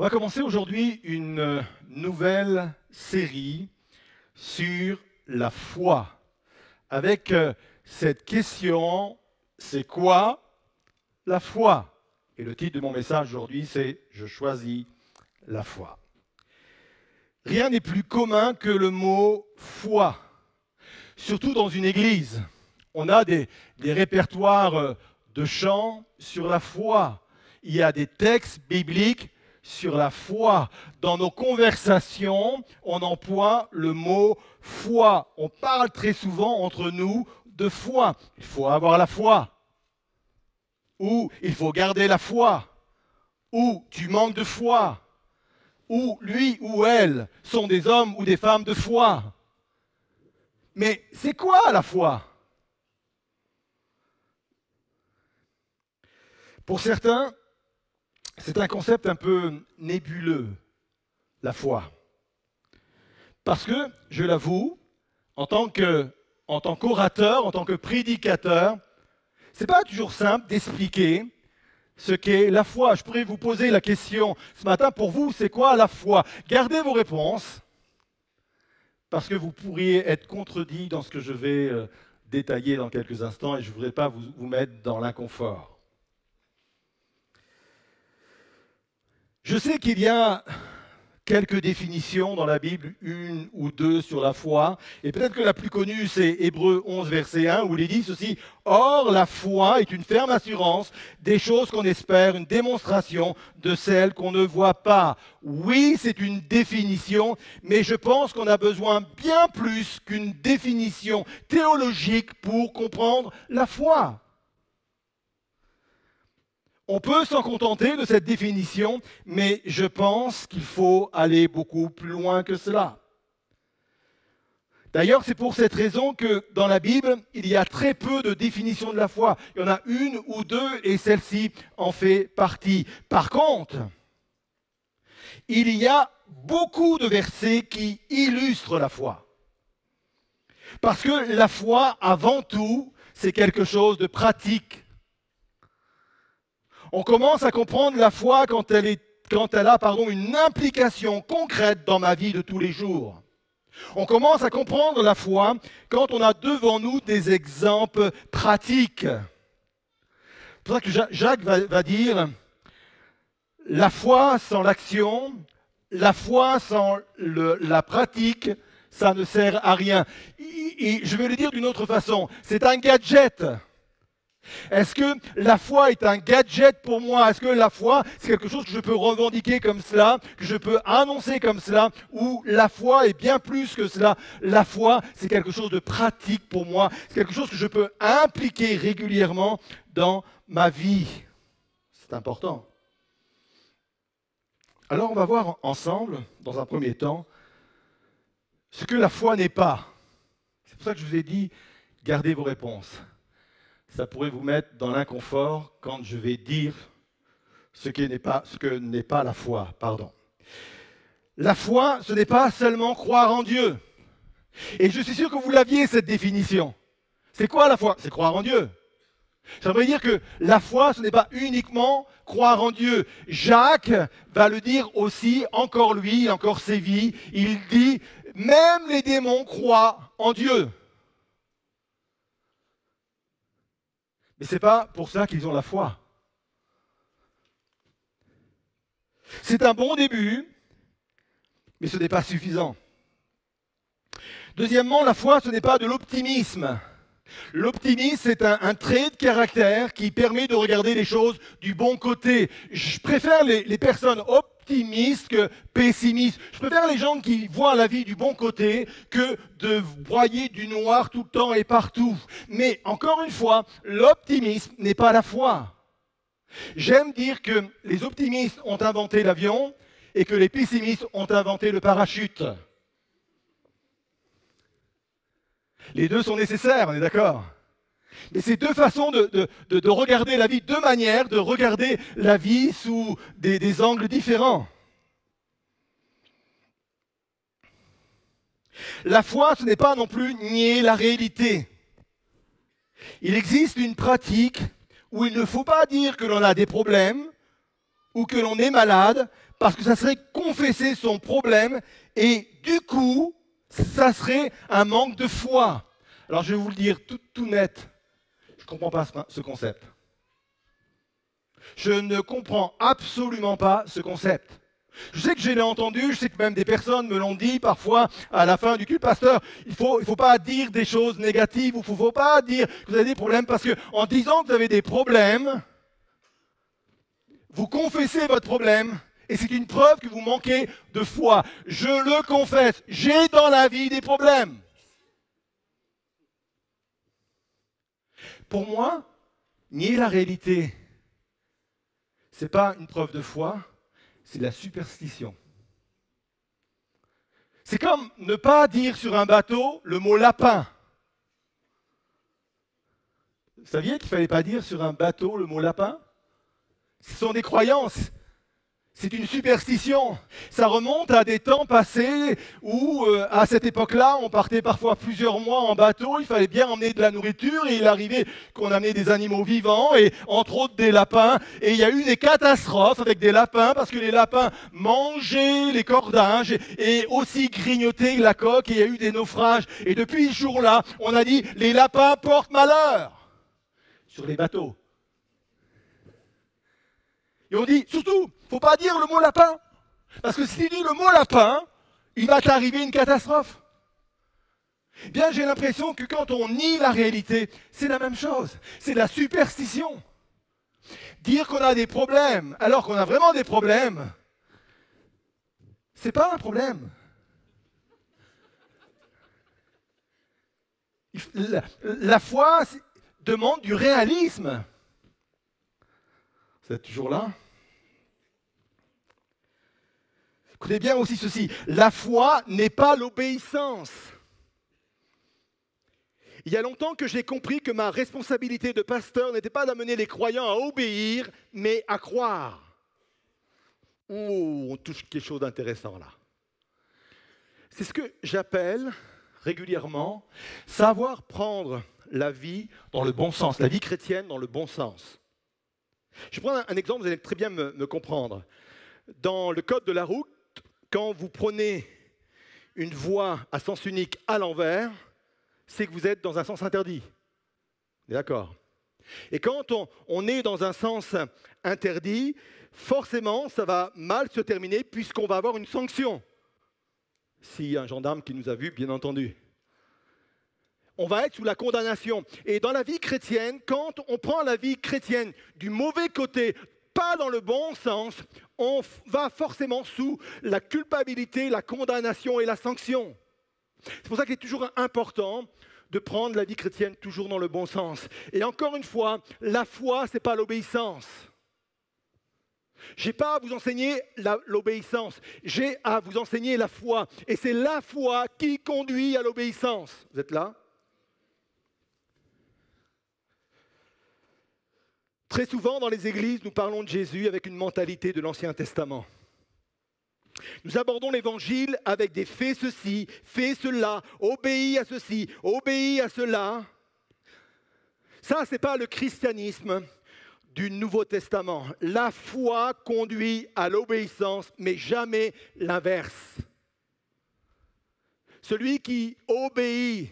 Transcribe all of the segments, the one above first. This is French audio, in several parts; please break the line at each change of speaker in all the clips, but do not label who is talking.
On va commencer aujourd'hui une nouvelle série sur la foi avec euh, cette question, c'est quoi la foi? Et le titre de mon message aujourd'hui, c'est Je choisis la foi. Rien n'est plus commun que le mot foi, surtout dans une église. On a des, des répertoires euh, de chants sur la foi. Il y a des textes bibliques sur la foi. Dans nos conversations, on emploie le mot foi. On parle très souvent entre nous de foi. Il faut avoir la foi. Ou il faut garder la foi. Ou tu manques de foi. Ou lui ou elle sont des hommes ou des femmes de foi. Mais c'est quoi la foi? Pour certains, c'est un concept un peu nébuleux, la foi. Parce que, je l'avoue, en tant qu'orateur, en tant que prédicateur, ce n'est pas toujours simple d'expliquer ce qu'est la foi. Je pourrais vous poser la question ce matin, pour vous, c'est quoi la foi? Gardez vos réponses, parce que vous pourriez être contredit dans ce que je vais euh, détailler dans quelques instants, et je ne voudrais pas vous mettre dans l'inconfort. Je sais qu'il y a quelques définitions dans la Bible, une ou deux sur la foi, et peut-être que la plus connue, c'est Hébreu 11, verset 1, où il dit ceci, Or la foi est une ferme assurance des choses qu'on espère, une démonstration de celles qu'on ne voit pas. Oui, c'est une définition, mais je pense qu'on a besoin bien plus qu'une définition théologique pour comprendre la foi. On peut s'en contenter de cette définition, mais je pense qu'il faut aller beaucoup plus loin que cela. D'ailleurs, c'est pour cette raison que dans la Bible, il y a très peu de définitions de la foi. Il y en a une ou deux et celle-ci en fait partie. Par contre, il y a beaucoup de versets qui illustrent la foi. Parce que la foi, avant tout, c'est quelque chose de pratique. On commence à comprendre la foi quand elle, a pardon, une implication concrète dans ma vie de tous les jours. On commence à comprendre la foi quand on a devant nous des exemples pratiques. C'est pour ça que Jacques va, dire, la foi sans l'action, la foi sans la pratique, ça ne sert à rien. Et je vais le dire d'une autre façon, c'est un gadget. Est-ce que la foi est un gadget pour moi? Est-ce que la foi, c'est quelque chose que je peux revendiquer comme cela, que je peux annoncer comme cela Ou la foi est bien plus que cela? La foi, c'est quelque chose de pratique pour moi, c'est quelque chose que je peux impliquer régulièrement dans ma vie. C'est important. Alors on va voir ensemble, dans un premier temps, ce que la foi n'est pas. C'est pour ça que je vous ai dit, gardez vos réponses ça pourrait vous mettre dans l'inconfort quand je vais dire ce, n'est pas, ce que n'est pas la foi. Pardon. La foi, ce n'est pas seulement croire en Dieu. Et je suis sûr que vous l'aviez, cette définition. C'est quoi la foi? C'est croire en Dieu. Veut dire que la foi, ce n'est pas uniquement croire en Dieu. Jacques va le dire aussi, encore lui, encore sévit. Il dit, même les démons croient en Dieu. Mais ce n'est pas pour ça qu'ils ont la foi. C'est un bon début, mais ce n'est pas suffisant. Deuxièmement, la foi, ce n'est pas de l'optimisme. L'optimisme, c'est un, trait de caractère qui permet de regarder les choses du bon côté. Je préfère les, personnes optimistes que pessimistes. Je préfère les gens qui voient la vie du bon côté que de broyer du noir tout le temps et partout. Mais encore une fois, l'optimisme n'est pas la foi. J'aime dire que les optimistes ont inventé l'avion et que les pessimistes ont inventé le parachute. Les deux sont nécessaires, on est d'accord? Mais c'est deux façons de, regarder la vie, deux manières de regarder la vie sous des, angles différents. La foi, ce n'est pas non plus nier la réalité. Il existe une pratique où il ne faut pas dire que l'on a des problèmes ou que l'on est malade, parce que ça serait confesser son problème, et du coup, ça serait un manque de foi. Alors je vais vous le dire tout, net, comprends pas ce concept. Je ne comprends absolument pas ce concept. Je sais que je l'ai entendu, je sais que même des personnes me l'ont dit parfois à la fin du culte, pasteur, il ne faut, il faut pas dire des choses négatives, ou il ne faut pas dire que vous avez des problèmes, parce qu'en disant que vous avez des problèmes, vous confessez votre problème, et c'est une preuve que vous manquez de foi. Je le confesse, j'ai dans la vie des problèmes. Pour moi, nier la réalité, ce n'est pas une preuve de foi, c'est la superstition. C'est comme ne pas dire sur un bateau le mot lapin. Vous saviez qu'il ne fallait pas dire sur un bateau le mot lapin? Ce sont des croyances. C'est une superstition. Ça remonte à des temps passés où, euh, à cette époque-là, on partait parfois plusieurs mois en bateau. Il fallait bien emmener de la nourriture et il arrivait qu'on amenait des animaux vivants et entre autres des lapins. Et il y a eu des catastrophes avec des lapins parce que les lapins mangeaient les cordages et aussi grignotaient la coque et il y a eu des naufrages. Et depuis ce jour-là, on a dit les lapins portent malheur sur les bateaux. Et on dit surtout, faut pas dire le mot lapin. Parce que si tu dis le mot lapin, il va t'arriver une catastrophe. Bien, j'ai l'impression que quand on nie la réalité, c'est la même chose. C'est de la superstition. Dire qu'on a des problèmes alors qu'on a vraiment des problèmes, c'est pas un problème. La, la foi demande du réalisme. Vous êtes toujours là? Écoutez bien aussi ceci, la foi n'est pas l'obéissance. Il y a longtemps que j'ai compris que ma responsabilité de pasteur n'était pas d'amener les croyants à obéir, mais à croire. Oh, on touche quelque chose d'intéressant là. C'est ce que j'appelle régulièrement savoir prendre la vie dans le bon sens, la vie chrétienne dans le bon sens. Je prends un exemple, vous allez très bien me, me comprendre. Dans le code de la route, quand vous prenez une voie à sens unique à l'envers, c'est que vous êtes dans un sens interdit. D'accord Et quand on, est dans un sens interdit, forcément, ça va mal se terminer puisqu'on va avoir une sanction. Si un gendarme qui nous a vus, bien entendu. On va être sous la condamnation. Et dans la vie chrétienne, quand on prend la vie chrétienne du mauvais côté, pas dans le bon sens, on va forcément sous la culpabilité, la condamnation et la sanction. C'est pour ça qu'il est toujours important de prendre la vie chrétienne toujours dans le bon sens. Et encore une fois, la foi, ce n'est pas l'obéissance. Je n'ai pas à vous enseigner l'obéissance, j'ai à vous enseigner la foi. Et c'est la foi qui conduit à l'obéissance. Vous êtes là? Très souvent dans les églises, nous parlons de Jésus avec une mentalité de l'Ancien Testament. Nous abordons l'évangile avec des fais ceci, fais cela, obéis à ceci, obéis à cela. Ça, ce n'est pas le christianisme du Nouveau Testament. La foi conduit à l'obéissance, mais jamais l'inverse. Celui qui obéit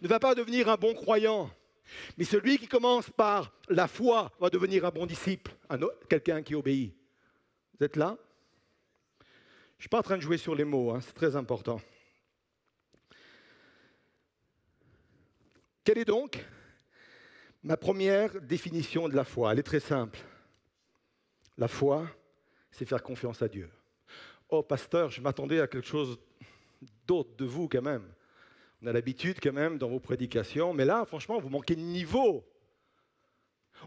ne va pas devenir un bon croyant. Mais celui qui commence par la foi va devenir un bon disciple, quelqu'un qui obéit. Vous êtes là? Je ne suis pas en train de jouer sur les mots, hein, c'est très important. Quelle est donc ma première définition de la foi? Elle est très simple. La foi, c'est faire confiance à Dieu. Oh, pasteur, je m'attendais à quelque chose d'autre de vous quand même. On a l'habitude quand même dans vos prédications, mais là, franchement, vous manquez de niveau.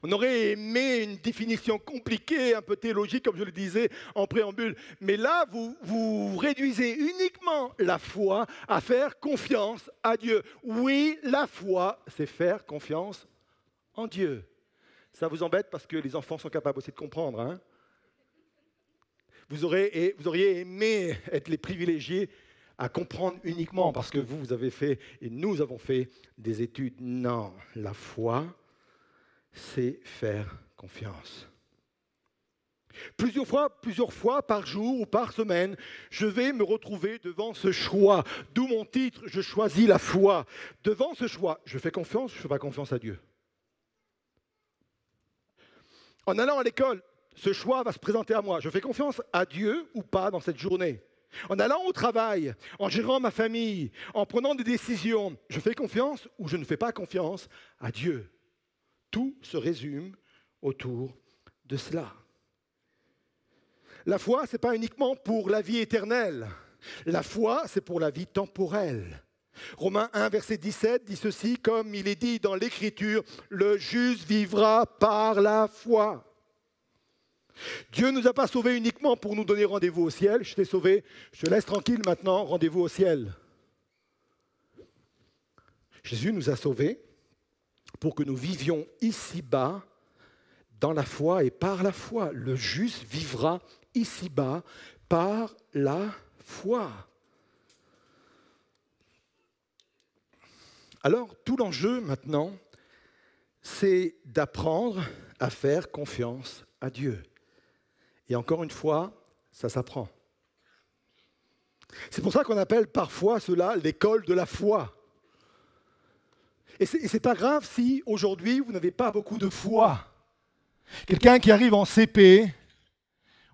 On aurait aimé une définition compliquée, un peu théologique, comme je le disais en préambule. Mais là, vous, vous réduisez uniquement la foi à faire confiance à Dieu. Oui, la foi, c'est faire confiance en Dieu. Ça vous embête parce que les enfants sont capables aussi de comprendre. Hein? Vous, auriez aimé être les privilégiés à comprendre uniquement parce que vous, vous avez fait et nous avons fait des études. Non, la foi, c'est faire confiance. Plusieurs fois, plusieurs fois par jour ou par semaine, je vais me retrouver devant ce choix. D'où mon titre, je choisis la foi. Devant ce choix, je fais confiance, je ne fais pas confiance à Dieu. En allant à l'école, ce choix va se présenter à moi. Je fais confiance à Dieu ou pas dans cette journée? En allant au travail, en gérant ma famille, en prenant des décisions, je fais confiance ou je ne fais pas confiance à Dieu. Tout se résume autour de cela. La foi, ce n'est pas uniquement pour la vie éternelle. La foi, c'est pour la vie temporelle. Romains 1, verset 17 dit ceci, comme il est dit dans l'Écriture, le juste vivra par la foi. Dieu ne nous a pas sauvés uniquement pour nous donner rendez-vous au ciel. Je t'ai sauvé, je te laisse tranquille maintenant, rendez-vous au ciel. Jésus nous a sauvés pour que nous vivions ici-bas dans la foi et par la foi. Le juste vivra ici-bas par la foi. Alors, tout l'enjeu maintenant, c'est d'apprendre à faire confiance à Dieu. Et encore une fois, ça s'apprend. C'est pour ça qu'on appelle parfois cela l'école de la foi. Et ce n'est pas grave si aujourd'hui vous n'avez pas beaucoup de foi. Quelqu'un qui arrive en CP,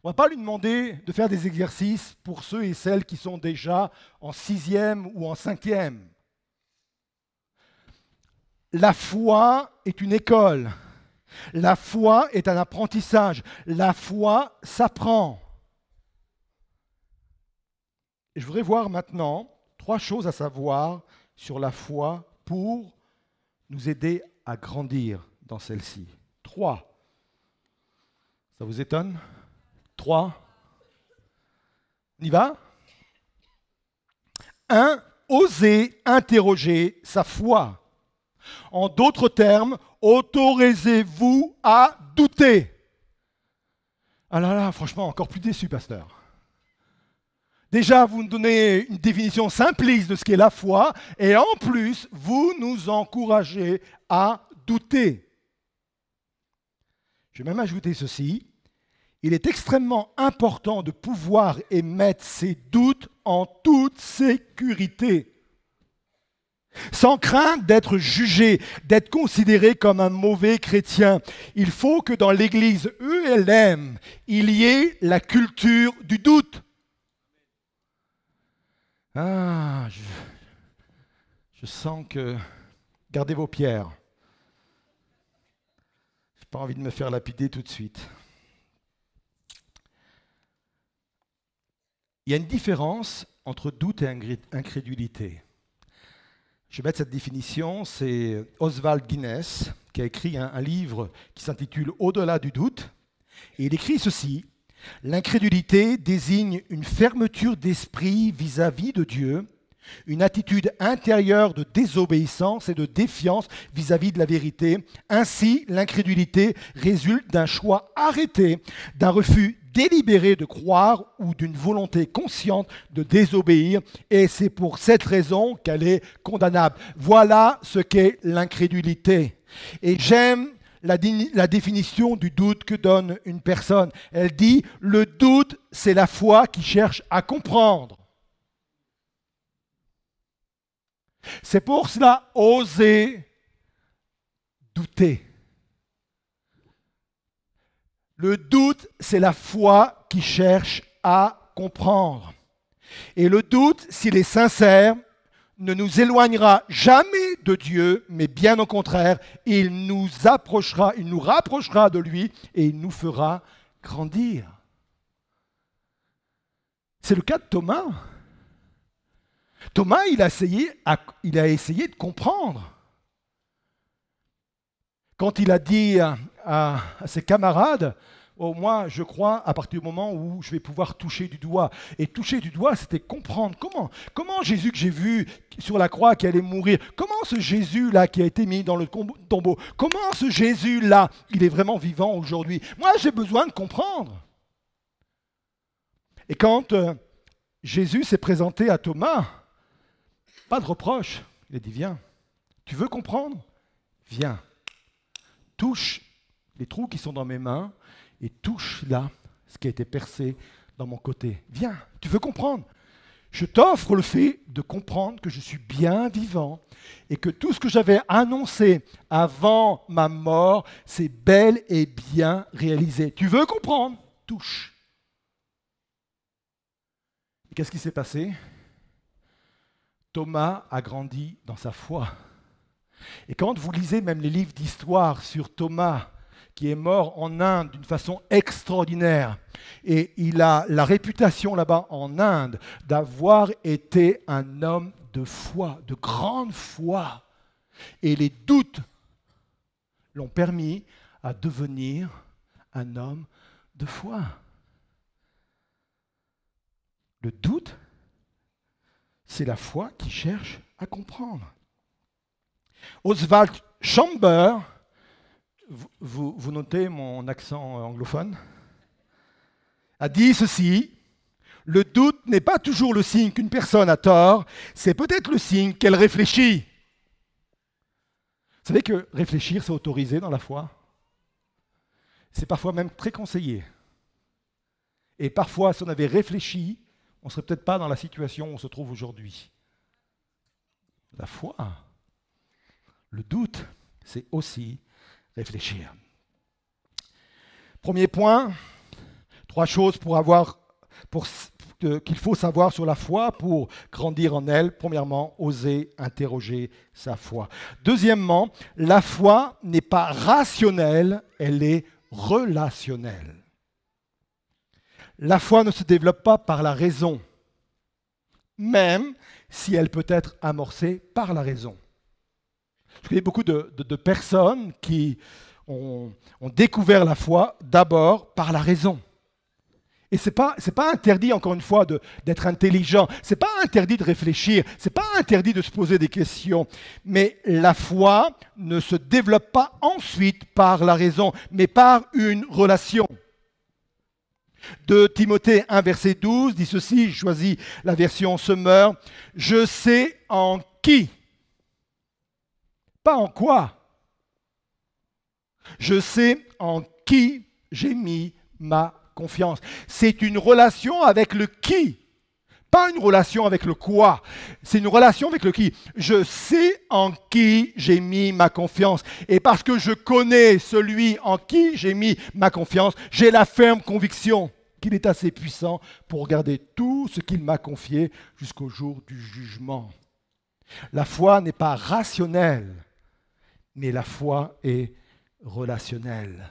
on ne va pas lui demander de faire des exercices pour ceux et celles qui sont déjà en sixième ou en cinquième. La foi est une école. La foi est un apprentissage. La foi s'apprend. Je voudrais voir maintenant trois choses à savoir sur la foi pour nous aider à grandir dans celle-ci. Trois. Ça vous étonne? 3. On y va? 1. Oser interroger sa foi. En d'autres termes, autorisez-vous à douter. Ah là là, franchement, encore plus déçu, pasteur. Déjà, vous nous donnez une définition simpliste de ce qu'est la foi, et en plus, vous nous encouragez à douter. Je vais même ajouter ceci il est extrêmement important de pouvoir émettre ses doutes en toute sécurité, sans crainte d'être jugé, d'être considéré comme un mauvais chrétien. Il faut que dans l'Église ELM, il y ait la culture du doute. Ah, je, je sens que... Gardez vos pierres. Je n'ai pas envie de me faire lapider tout de suite. Il y a une différence entre doute et incrédulité. Je vais mettre cette définition, c'est Oswald Guinness qui a écrit un, livre qui s'intitule Au-delà du doute. Et il écrit ceci, L'incrédulité désigne une fermeture d'esprit vis-à-vis de Dieu, une attitude intérieure de désobéissance et de défiance vis-à-vis -vis de la vérité. Ainsi, l'incrédulité résulte d'un choix arrêté, d'un refus délibéré de croire ou d'une volonté consciente de désobéir, et c'est pour cette raison qu'elle est condamnable. Voilà ce qu'est l'incrédulité. Et j'aime la, définition du doute que donne une personne. Elle dit, le doute, c'est la foi qui cherche à comprendre. C'est pour cela, oser douter. Le doute, c'est la foi qui cherche à comprendre. Et le doute, s'il est sincère, ne nous éloignera jamais de Dieu, mais bien au contraire, il nous approchera, il nous rapprochera de lui et il nous fera grandir. C'est le cas de Thomas. Thomas, il a essayé, il a essayé de comprendre. Quand il a dit à, ses camarades, oh, moi je crois à partir du moment où je vais pouvoir toucher du doigt. Et toucher du doigt, c'était comprendre comment. Comment Jésus que j'ai vu sur la croix qui allait mourir, comment ce Jésus-là qui a été mis dans le tombeau, comment ce Jésus-là, il est vraiment vivant aujourd'hui? Moi j'ai besoin de comprendre. Et quand euh, Jésus s'est présenté à Thomas, pas de reproche, il a dit viens. Tu veux comprendre? Viens touche les trous qui sont dans mes mains et touche là ce qui a été percé dans mon côté. Viens, tu veux comprendre? Je t'offre le fait de comprendre que je suis bien vivant et que tout ce que j'avais annoncé avant ma mort, c'est bel et bien réalisé. Tu veux comprendre? Touche. Qu'est-ce qui s'est passé? Thomas a grandi dans sa foi. Et quand vous lisez même les livres d'histoire sur Thomas, qui est mort en Inde d'une façon extraordinaire, et il a la réputation là-bas en Inde d'avoir été un homme de foi, de grande foi. Et les doutes l'ont permis à devenir un homme de foi. Le doute, c'est la foi qui cherche à comprendre. Oswald Chamber, vous, notez mon accent anglophone, a dit ceci, le doute n'est pas toujours le signe qu'une personne a tort, c'est peut-être le signe qu'elle réfléchit. Vous savez que réfléchir, c'est autorisé dans la foi C'est parfois même très conseillé. Et parfois, si on avait réfléchi, on ne serait peut-être pas dans la situation où on se trouve aujourd'hui. La foi, le doute, c'est aussi réfléchir. Premier point, trois choses pour avoir, pour, qu'il faut savoir sur la foi pour grandir en elle. Premièrement, oser interroger sa foi. Deuxièmement, la foi n'est pas rationnelle, elle est relationnelle. La foi ne se développe pas par la raison, même si elle peut être amorcée par la raison. Je connais beaucoup de, personnes qui ont, découvert la foi d'abord par la raison. Et ce n'est pas, pas, interdit, encore une fois, d'être intelligent. Ce n'est pas interdit de réfléchir. Ce n'est pas interdit de se poser des questions. Mais la foi ne se développe pas ensuite par la raison, mais par une relation. De Timothée 1, verset 12, dit ceci, je choisis la version Summer, je sais en qui pas en quoi. Je sais en qui j'ai mis ma confiance. C'est une relation avec le qui, pas une relation avec le quoi. C'est une relation avec le qui. Je sais en qui j'ai mis ma confiance. Et parce que je connais celui en qui j'ai mis ma confiance, j'ai la ferme conviction qu'il est assez puissant pour garder tout ce qu'il m'a confié jusqu'au jour du jugement. La foi n'est pas rationnelle mais la foi est relationnelle.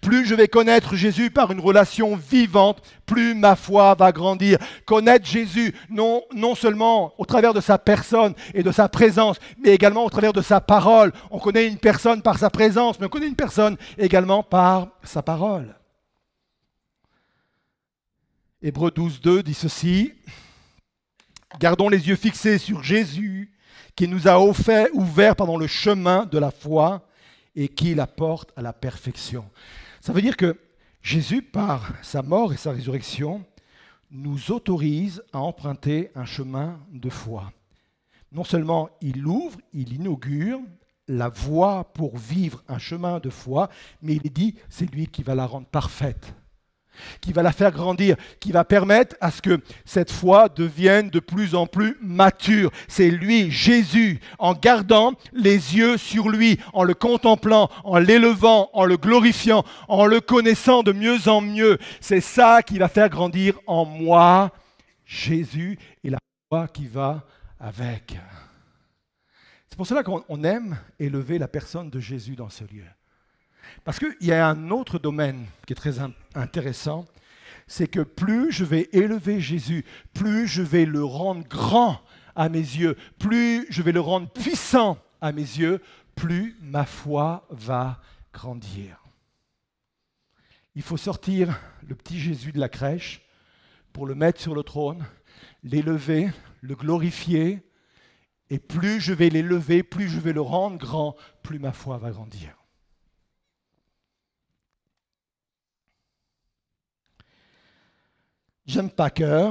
Plus je vais connaître Jésus par une relation vivante, plus ma foi va grandir. Connaître Jésus, non, non seulement au travers de sa personne et de sa présence, mais également au travers de sa parole. On connaît une personne par sa présence, mais on connaît une personne également par sa parole. Hébreu 12, 2 dit ceci. Gardons les yeux fixés sur Jésus, qui nous a offert, ouvert pendant le chemin de la foi et qui la porte à la perfection. Ça veut dire que Jésus, par sa mort et sa résurrection, nous autorise à emprunter un chemin de foi. Non seulement il ouvre, il inaugure la voie pour vivre un chemin de foi, mais il dit, c'est lui qui va la rendre parfaite qui va la faire grandir, qui va permettre à ce que cette foi devienne de plus en plus mature. C'est lui, Jésus, en gardant les yeux sur lui, en le contemplant, en l'élevant, en le glorifiant, en le connaissant de mieux en mieux. C'est ça qui va faire grandir en moi Jésus et la foi qui va avec. C'est pour cela qu'on aime élever la personne de Jésus dans ce lieu. Parce qu'il y a un autre domaine qui est très intéressant, c'est que plus je vais élever Jésus, plus je vais le rendre grand à mes yeux, plus je vais le rendre puissant à mes yeux, plus ma foi va grandir. Il faut sortir le petit Jésus de la crèche pour le mettre sur le trône, l'élever, le glorifier, et plus je vais l'élever, plus je vais le rendre grand, plus ma foi va grandir. James Packer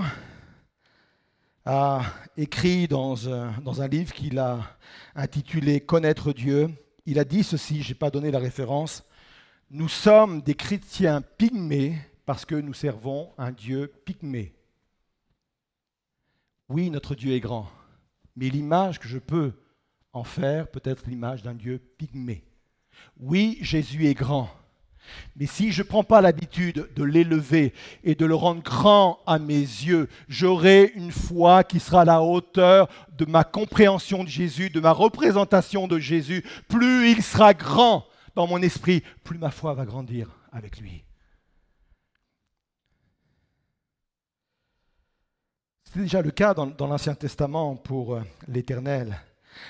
a écrit dans un, dans un livre qu'il a intitulé Connaître Dieu. Il a dit ceci, je n'ai pas donné la référence. Nous sommes des chrétiens pygmées parce que nous servons un Dieu pygmée. Oui, notre Dieu est grand, mais l'image que je peux en faire peut être l'image d'un Dieu pygmée. Oui, Jésus est grand, mais si je ne prends pas l'habitude de l'élever et de le rendre grand à mes yeux, j'aurai une foi qui sera à la hauteur de ma compréhension de Jésus, de ma représentation de Jésus. Plus il sera grand dans mon esprit, plus ma foi va grandir avec lui. C'était déjà le cas dans, l'Ancien Testament pour euh, l'Éternel.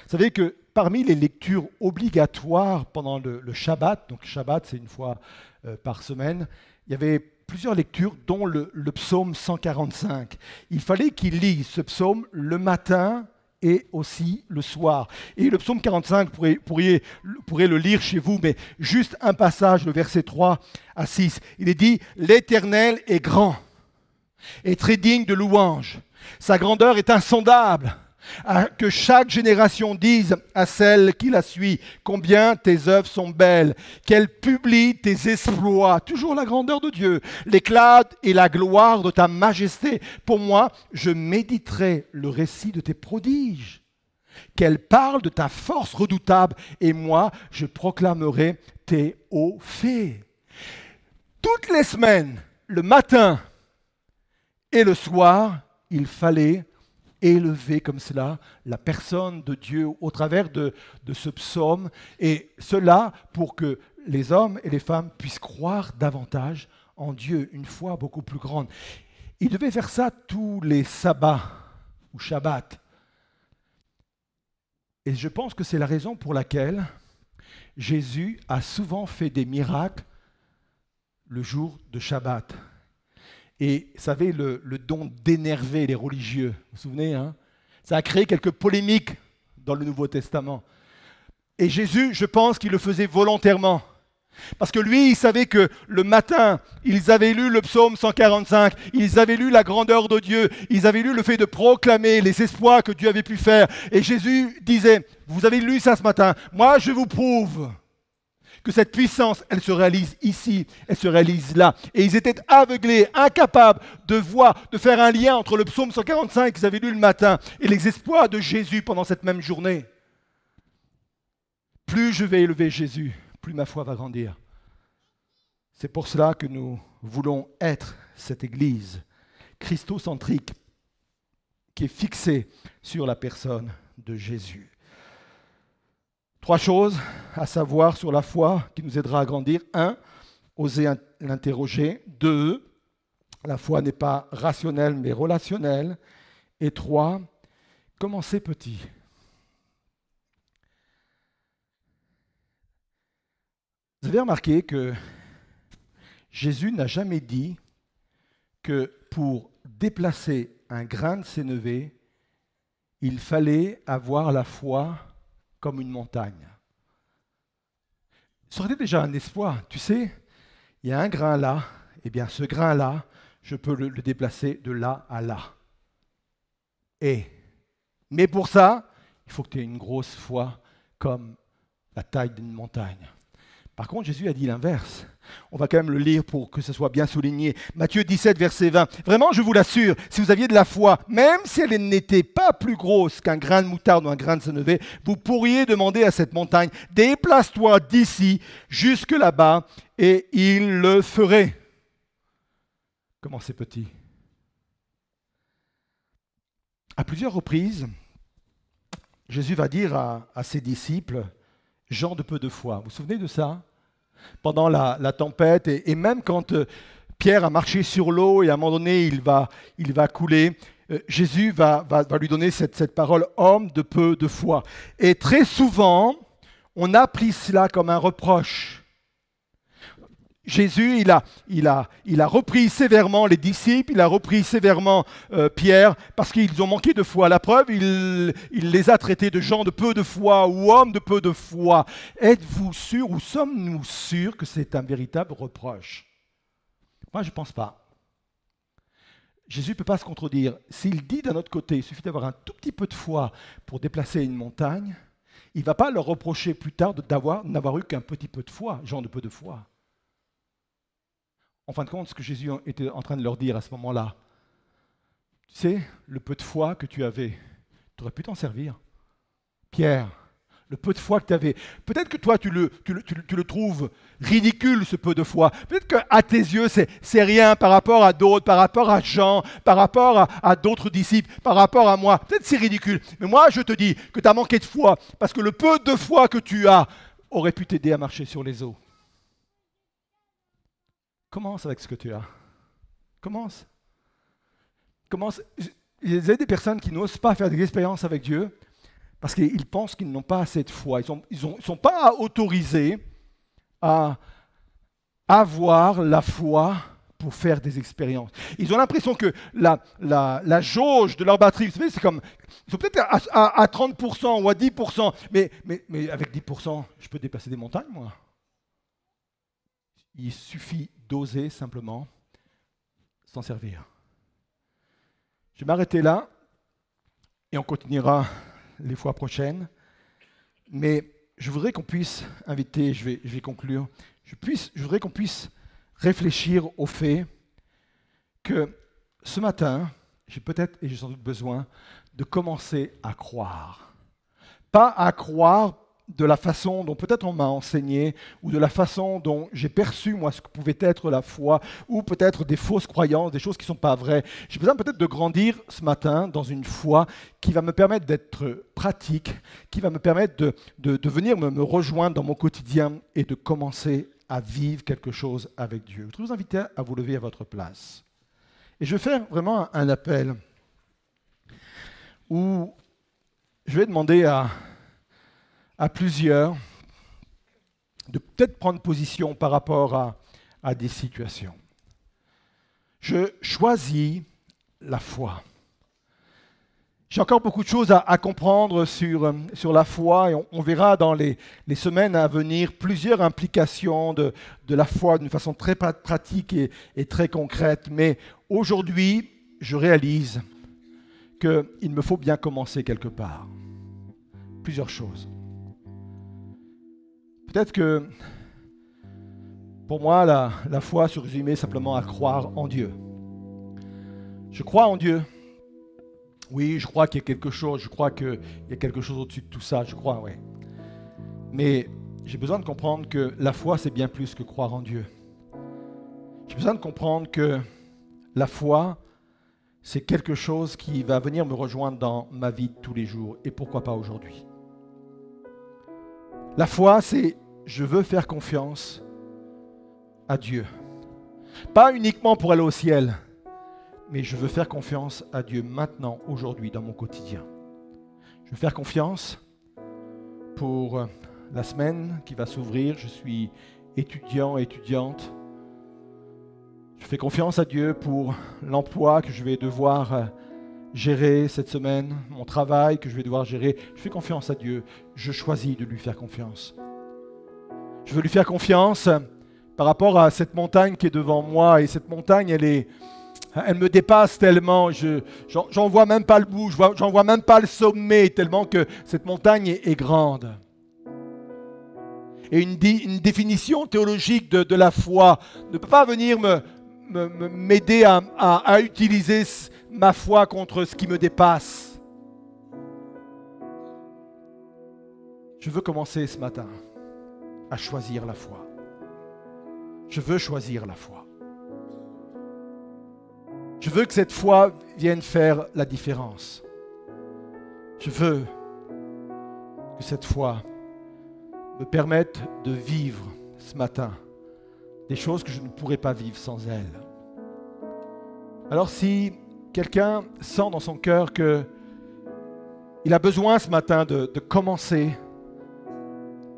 Vous savez que parmi les lectures obligatoires pendant le, Shabbat, donc Shabbat c'est une fois euh, par semaine, il y avait plusieurs lectures, dont le, psaume 145. Il fallait qu'il lise ce psaume le matin et aussi le soir. Et le psaume 45, vous pourriez, pourriez, le lire chez vous, mais juste un passage, le verset 3 à 6. Il est dit, L'Éternel est grand et très digne de louange. Sa grandeur est insondable. Que chaque génération dise à celle qui la suit combien tes œuvres sont belles, qu'elle publie tes exploits, toujours la grandeur de Dieu, l'éclat et la gloire de ta majesté. Pour moi, je méditerai le récit de tes prodiges, qu'elle parle de ta force redoutable, et moi, je proclamerai tes hauts faits. Toutes les semaines, le matin et le soir, il fallait élever comme cela la personne de Dieu au travers de, ce psaume, et cela pour que les hommes et les femmes puissent croire davantage en Dieu, une foi beaucoup plus grande. Il devait faire ça tous les sabbats ou shabbats. Et je pense que c'est la raison pour laquelle Jésus a souvent fait des miracles le jour de Shabbat. Et vous savez, le, don d'énerver les religieux, vous vous souvenez hein? Ça a créé quelques polémiques dans le Nouveau Testament. Et Jésus, je pense qu'il le faisait volontairement. Parce que lui, il savait que le matin, ils avaient lu le psaume 145, ils avaient lu la grandeur de Dieu, ils avaient lu le fait de proclamer les espoirs que Dieu avait pu faire. Et Jésus disait, vous avez lu ça ce matin, moi je vous prouve que cette puissance, elle se réalise ici, elle se réalise là. Et ils étaient aveuglés, incapables de voir, de faire un lien entre le psaume 145 qu'ils avaient lu le matin et les exploits de Jésus pendant cette même journée. Plus je vais élever Jésus, plus ma foi va grandir. C'est pour cela que nous voulons être cette Église christocentrique qui est fixée sur la personne de Jésus. Trois choses à savoir sur la foi qui nous aidera à grandir. Un, oser l'interroger. Deux, la foi n'est pas rationnelle mais relationnelle. Et trois, commencer petit? Vous avez remarqué que Jésus n'a jamais dit que pour déplacer un grain de sénévé, il fallait avoir la foi comme une montagne. Ça aurait déjà un espoir. Tu sais, il y a un grain là, et eh bien ce grain-là, je peux le, le, déplacer de là à là. Et, mais pour ça, il faut que tu aies une grosse foi comme la taille d'une montagne. Par contre, Jésus a dit l'inverse. On va quand même le lire pour que ce soit bien souligné. Matthieu 17, verset 20. Vraiment, je vous l'assure, si vous aviez de la foi, même si elle n'était pas plus grosse qu'un grain de moutarde ou un grain de sénévé, vous pourriez demander à cette montagne, déplace-toi d'ici jusque là-bas, et il le ferait. Comment c'est petit À plusieurs reprises, Jésus va dire à, à ses disciples, Jean de peu de foi. Vous vous souvenez de ça? Pendant la, tempête, et, même quand euh, Pierre a marché sur l'eau et à un moment donné il va, il va couler, euh, Jésus va, lui donner cette, cette parole, homme de peu de foi. Et très souvent, on a cela comme un reproche. Jésus, il a, il, a, il a, repris sévèrement les disciples, il a repris sévèrement euh, Pierre, parce qu'ils ont manqué de foi. La preuve, il, il, les a traités de gens de peu de foi ou hommes de peu de foi. Êtes-vous sûr ou sommes-nous sûrs que c'est un véritable reproche? Moi, je ne pense pas. Jésus ne peut pas se contredire. S'il dit d'un autre côté, il suffit d'avoir un tout petit peu de foi pour déplacer une montagne, il ne va pas leur reprocher plus tard d'avoir, n'avoir eu qu'un petit peu de foi, gens de peu de foi. En fin de compte, ce que Jésus était en train de leur dire à ce moment-là, tu sais, le peu de foi que tu avais, tu aurais pu t'en servir. Pierre, le peu de foi que tu avais. Peut-être que toi, tu le, trouves ridicule, ce peu de foi. Peut-être qu'à tes yeux, c'est rien par rapport à d'autres, par rapport à Jean, par rapport à, à d'autres disciples, par rapport à moi. Peut-être c'est ridicule. Mais moi, je te dis que tu as manqué de foi, parce que le peu de foi que tu as aurait pu t'aider à marcher sur les eaux. Commence avec ce que tu as. Commence. Commence. Il y a des personnes qui n'osent pas faire des expériences avec Dieu parce qu'ils pensent qu'ils n'ont pas assez de foi. Ils ne sont, pas autorisés à avoir la foi pour faire des expériences. Ils ont l'impression que la, la, jauge de leur batterie, c'est comme, ils sont peut-être à, 30% ou à 10%, mais, mais, mais avec 10%, je peux dépasser des montagnes, moi. Il suffit d'oser simplement s'en servir. Je vais m'arrêter là et on continuera les fois prochaines. Mais je voudrais qu'on puisse inviter, je vais, je vais conclure, je, puisse, je voudrais qu'on puisse réfléchir au fait que ce matin, j'ai peut-être et j'ai sans doute besoin de commencer à croire. Pas à croire de la façon dont peut-être on m'a enseigné, ou de la façon dont j'ai perçu moi ce que pouvait être la foi, ou peut-être des fausses croyances, des choses qui ne sont pas vraies. J'ai besoin peut-être de grandir ce matin dans une foi qui va me permettre d'être pratique, qui va me permettre de, venir me, rejoindre dans mon quotidien et de commencer à vivre quelque chose avec Dieu. Je vous inviter à vous lever à votre place. Et je vais faire vraiment un appel où je vais demander à à plusieurs de peut-être prendre position par rapport à, des situations. Je choisis la foi. J'ai encore beaucoup de choses à, comprendre sur, sur, la foi et on, verra dans les, semaines à venir plusieurs implications de, la foi d'une façon très pratique et, et très concrète. Mais aujourd'hui, je réalise qu'il me faut bien commencer quelque part. Plusieurs choses. Peut-être que pour moi, la, foi se résumait simplement à croire en Dieu. Je crois en Dieu. Oui, je crois qu'il y a quelque chose, je crois qu'il y a quelque chose au-dessus de tout ça, je crois, oui. Mais j'ai besoin de comprendre que la foi, c'est bien plus que croire en Dieu. J'ai besoin de comprendre que la foi, c'est quelque chose qui va venir me rejoindre dans ma vie de tous les jours, et pourquoi pas aujourd'hui. La foi, c'est je veux faire confiance à Dieu. Pas uniquement pour aller au ciel, mais je veux faire confiance à Dieu maintenant, aujourd'hui, dans mon quotidien. Je veux faire confiance pour la semaine qui va s'ouvrir. Je suis étudiant, étudiante. Je fais confiance à Dieu pour l'emploi que je vais devoir gérer cette semaine, mon travail que je vais devoir gérer. Je fais confiance à Dieu. Je choisis de lui faire confiance. Je veux lui faire confiance par rapport à cette montagne qui est devant moi. Et cette montagne, elle est, elle me dépasse tellement. j'en, vois même pas le bout, j'en vois même pas le sommet tellement que cette montagne est, grande. Et une, définition théologique de, la foi ne peut pas venir m'aider à utiliser ma foi contre ce qui me dépasse. Je veux commencer ce matin à choisir la foi. Je veux choisir la foi. Je veux que cette foi vienne faire la différence. Je veux que cette foi me permette de vivre ce matin des choses que je ne pourrais pas vivre sans elle. Alors si quelqu'un sent dans son cœur que il a besoin ce matin de, commencer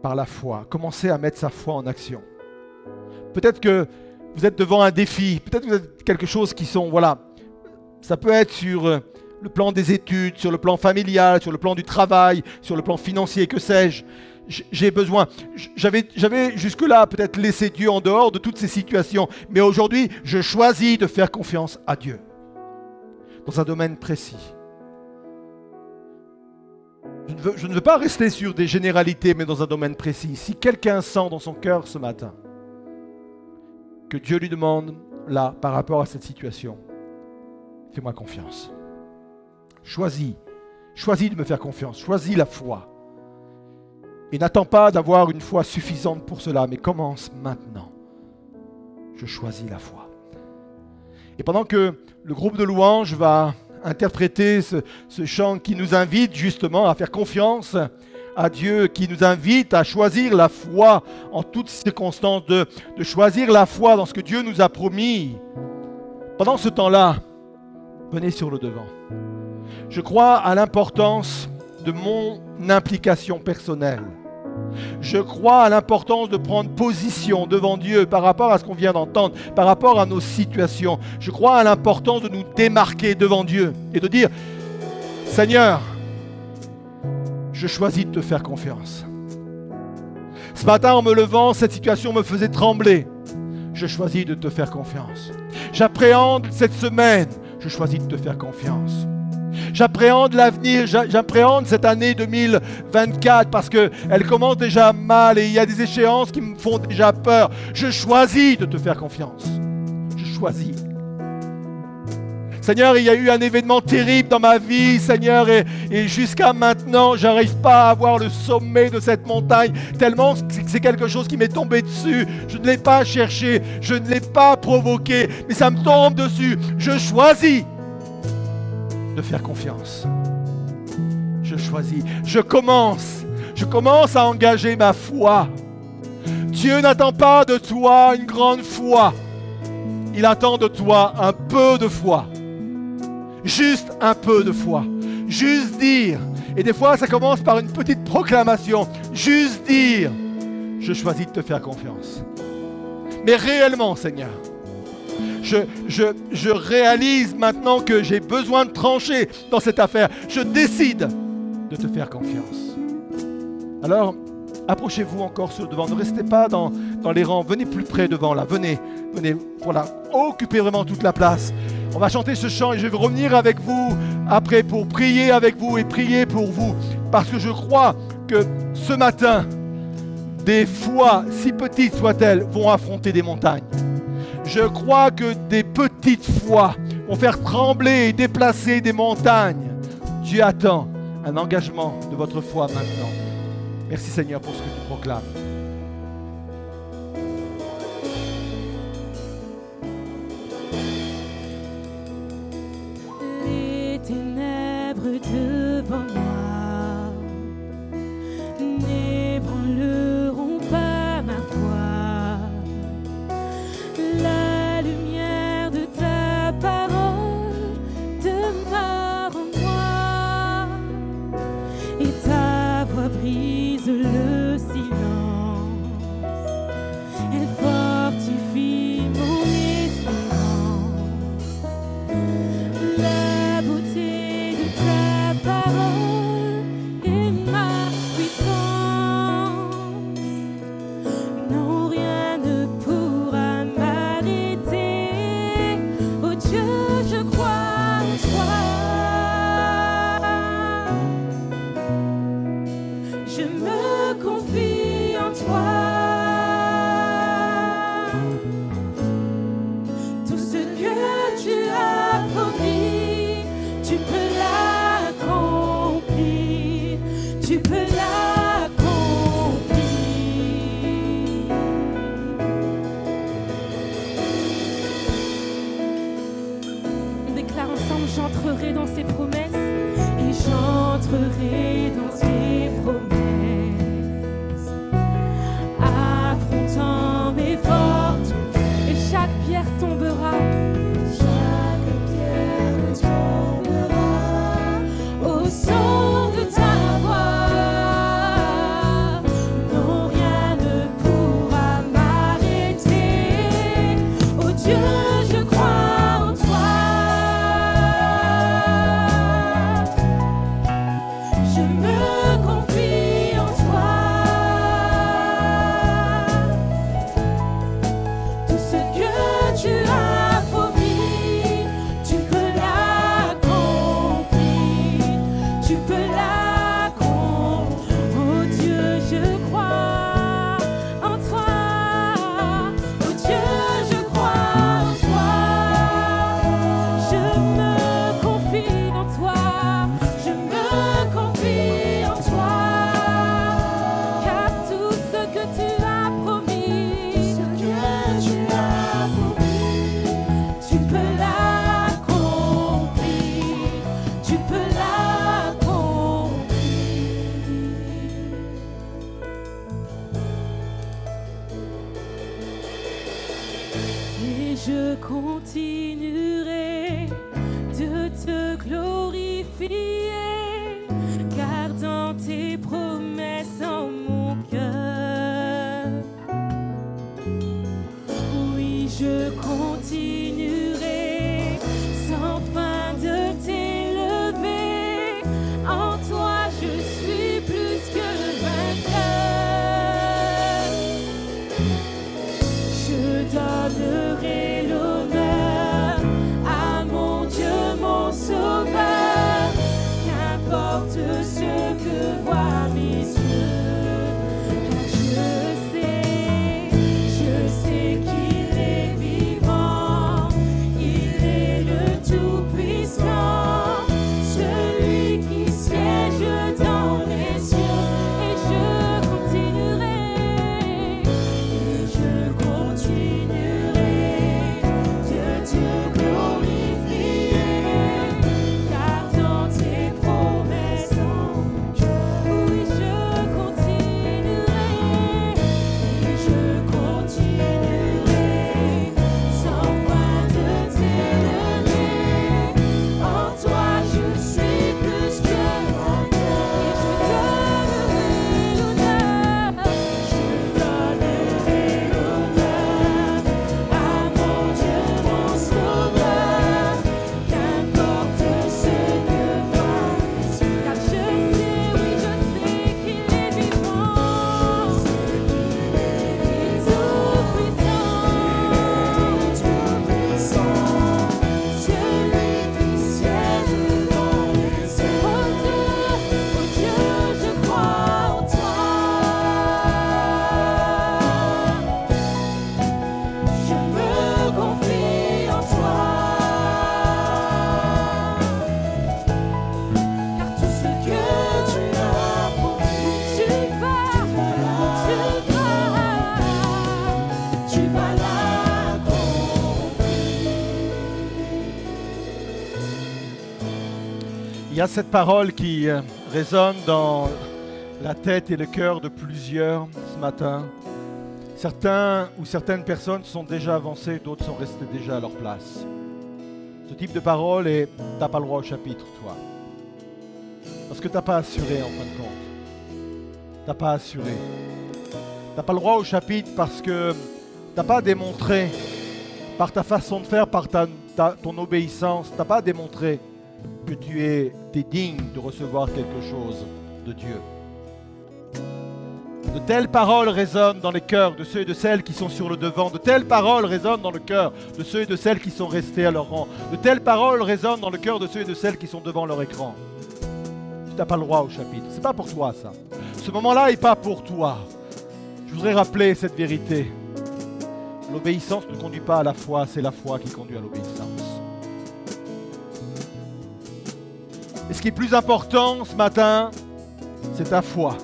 par la foi. Commencez à mettre sa foi en action. Peut-être que vous êtes devant un défi, peut-être que vous êtes quelque chose qui sont, voilà, ça peut être sur euh, le plan des études, sur le plan familial, sur le plan du travail, sur le plan financier, que sais-je. J'ai besoin. J'avais, j'avais jusque-là peut-être laissé Dieu en dehors de toutes ces situations, mais aujourd'hui, je choisis de faire confiance à Dieu dans un domaine précis. Je ne, veux, pas rester sur des généralités, mais dans un domaine précis. Si quelqu'un sent dans son cœur ce matin que Dieu lui demande là par rapport à cette situation. Fais-moi confiance. Choisis, choisis de me faire confiance, choisis la foi. Et n'attends pas d'avoir une foi suffisante pour cela, mais commence maintenant. Je choisis la foi. Et pendant que le groupe de louanges va interpréter ce, chant qui nous invite justement à faire confiance à Dieu, qui nous invite à choisir la foi en toutes circonstances, de, de choisir la foi dans ce que Dieu nous a promis. Pendant ce temps-là, venez sur le devant. Je crois à l'importance de mon implication personnelle. Je crois à l'importance de prendre position devant Dieu par rapport à ce qu'on vient d'entendre, par rapport à nos situations. Je crois à l'importance de nous démarquer devant Dieu et de dire, Seigneur, je choisis de te faire confiance. Ce matin, en me levant, cette situation me faisait trembler. Je choisis de te faire confiance. J'appréhende cette semaine. Je choisis de te faire confiance. J'appréhende l'avenir, j'appréhende cette année 2024 parce qu'elle commence déjà mal et il y a des échéances qui me font déjà peur. Je choisis de te faire confiance. Je choisis. Seigneur, il y a eu un événement terrible dans ma vie, Seigneur, et, jusqu'à maintenant, j'arrive pas à voir le sommet de cette montagne, tellement c'est quelque chose qui m'est tombé dessus. Je ne l'ai pas cherché, je ne l'ai pas provoqué, mais ça me tombe dessus. Je choisis de faire confiance. Je choisis, je commence, je commence à engager ma foi. Dieu n'attend pas de toi une grande foi. Il attend de toi un peu de foi. Juste un peu de foi. Juste dire. Et des fois, ça commence par une petite proclamation. Juste dire, je choisis de te faire confiance. Mais réellement, Seigneur, je, réalise maintenant que j'ai besoin de trancher dans cette affaire. Je décide de te faire confiance. Alors, approchez-vous encore sur le devant. Ne restez pas dans, les rangs. Venez plus près devant là. Venez, venez. Voilà. Occupez vraiment toute la place. On va chanter ce chant et je vais revenir avec vous après pour prier avec vous et prier pour vous. Parce que je crois que ce matin, des fois, si petites soient-elles, vont affronter des montagnes. Je crois que des petites foi vont faire trembler et déplacer des montagnes. Dieu attend un engagement de votre foi maintenant. Merci Seigneur pour ce que tu proclames.
Il
y a cette parole qui euh, résonne dans la tête et le cœur de plusieurs ce matin. Certains ou certaines personnes sont déjà avancées, d'autres sont restées déjà à leur place. Ce type de parole est t'as pas le droit au chapitre, toi. Parce que t'as pas assuré en fin de compte. T'as pas assuré. T'as pas le droit au chapitre parce que t'as pas démontré par ta façon de faire, par ta- ton obéissance, t'as pas démontré que tu es, digne de recevoir quelque chose de Dieu. De telles paroles résonnent dans les cœurs de ceux et de celles qui sont sur le devant. De telles paroles résonnent dans le cœur de ceux et de celles qui sont restés à leur rang. De telles paroles résonnent dans le cœur de ceux et de celles qui sont devant leur écran. Tu n'as pas le droit au chapitre. C'est pas pour toi ça. Ce moment-là n'est pas pour toi. Je voudrais rappeler cette vérité. L'obéissance ne conduit pas à la foi, c'est la foi qui conduit à l'obéissance. Et ce qui est plus important ce matin, c'est ta foi.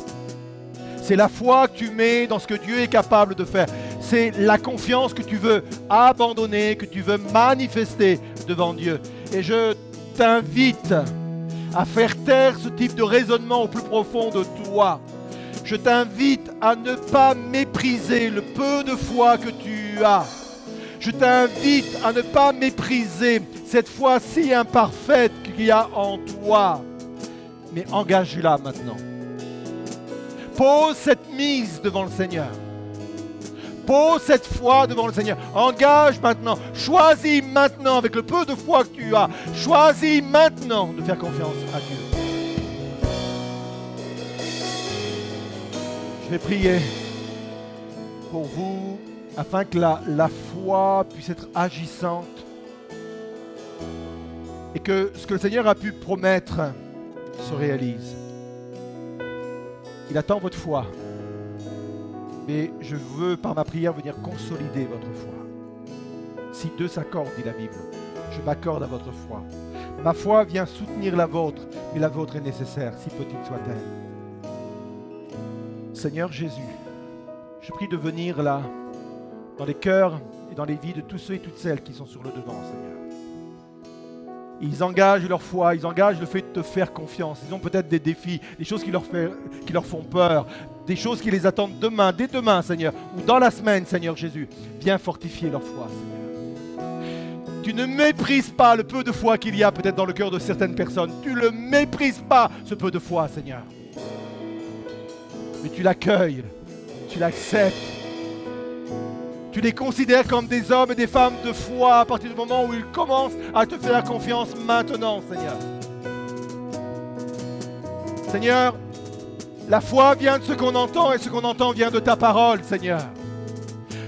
C'est la foi que tu mets dans ce que Dieu est capable de faire. C'est la confiance que tu veux abandonner, que tu veux manifester devant Dieu. Et je t'invite à faire taire ce type de raisonnement au plus profond de toi. Je t'invite à ne pas mépriser le peu de foi que tu as. Je t'invite à ne pas mépriser cette foi si imparfaite qu'il y a en toi. Mais engage-la maintenant. Pose cette mise devant le Seigneur. Pose cette foi devant le Seigneur. Engage maintenant. Choisis maintenant avec le peu de foi que tu as. Choisis maintenant de faire confiance à Dieu. Je vais prier pour vous afin que la, foi puisse être agissante et que ce que le Seigneur a pu promettre se réalise. Il attend votre foi. Mais je veux par ma prière venir consolider votre foi. Si deux s'accordent, dit la Bible, je m'accorde à votre foi. Ma foi vient soutenir la vôtre, mais la vôtre est nécessaire, si petite soit-elle. Seigneur Jésus, je prie de venir là, dans les cœurs et dans les vies de tous ceux et toutes celles qui sont sur le devant, Seigneur. Ils engagent leur foi, ils engagent le fait de te faire confiance. Ils ont peut-être des défis, des choses qui leur, font peur, des choses qui les attendent demain, dès demain, Seigneur, ou dans la semaine, Seigneur Jésus. Viens fortifier leur foi, Seigneur. Tu ne méprises pas le peu de foi qu'il y a peut-être dans le cœur de certaines personnes. Tu ne le méprises pas, ce peu de foi, Seigneur. Mais tu l'accueilles, tu l'acceptes. Tu les considères comme des hommes et des femmes de foi à partir du moment où ils commencent à te faire confiance maintenant, Seigneur. Seigneur, la foi vient de ce qu'on entend et ce qu'on entend vient de ta parole, Seigneur.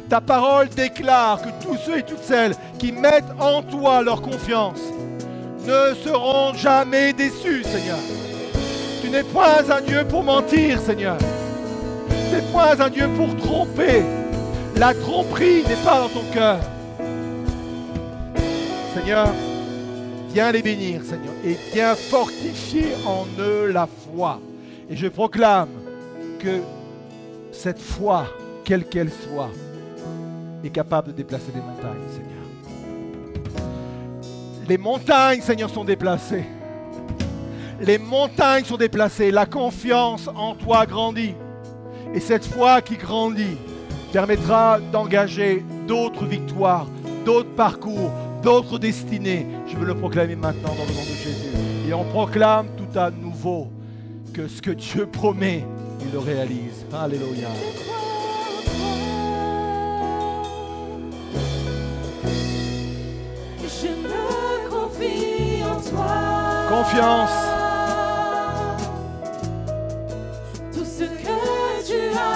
Ta parole déclare que tous ceux et toutes celles qui mettent en toi leur confiance ne seront jamais déçus, Seigneur. Tu n'es point un Dieu pour mentir, Seigneur. Tu n'es point un Dieu pour tromper. La tromperie n'est pas dans ton cœur. Seigneur, viens les bénir, Seigneur, et viens fortifier en eux la foi. Et je proclame que cette foi, quelle qu'elle soit, est capable de déplacer des montagnes, Seigneur. Les montagnes, Seigneur, sont déplacées. Les montagnes sont déplacées. La confiance en toi grandit. Et cette foi qui grandit permettra d'engager d'autres victoires, d'autres parcours, d'autres destinées. Je veux le proclamer maintenant dans le nom de Jésus. Et on proclame tout à nouveau que ce que Dieu promet, il le réalise. Alléluia.
Je me confie en toi.
Confiance.
Tout ce que tu as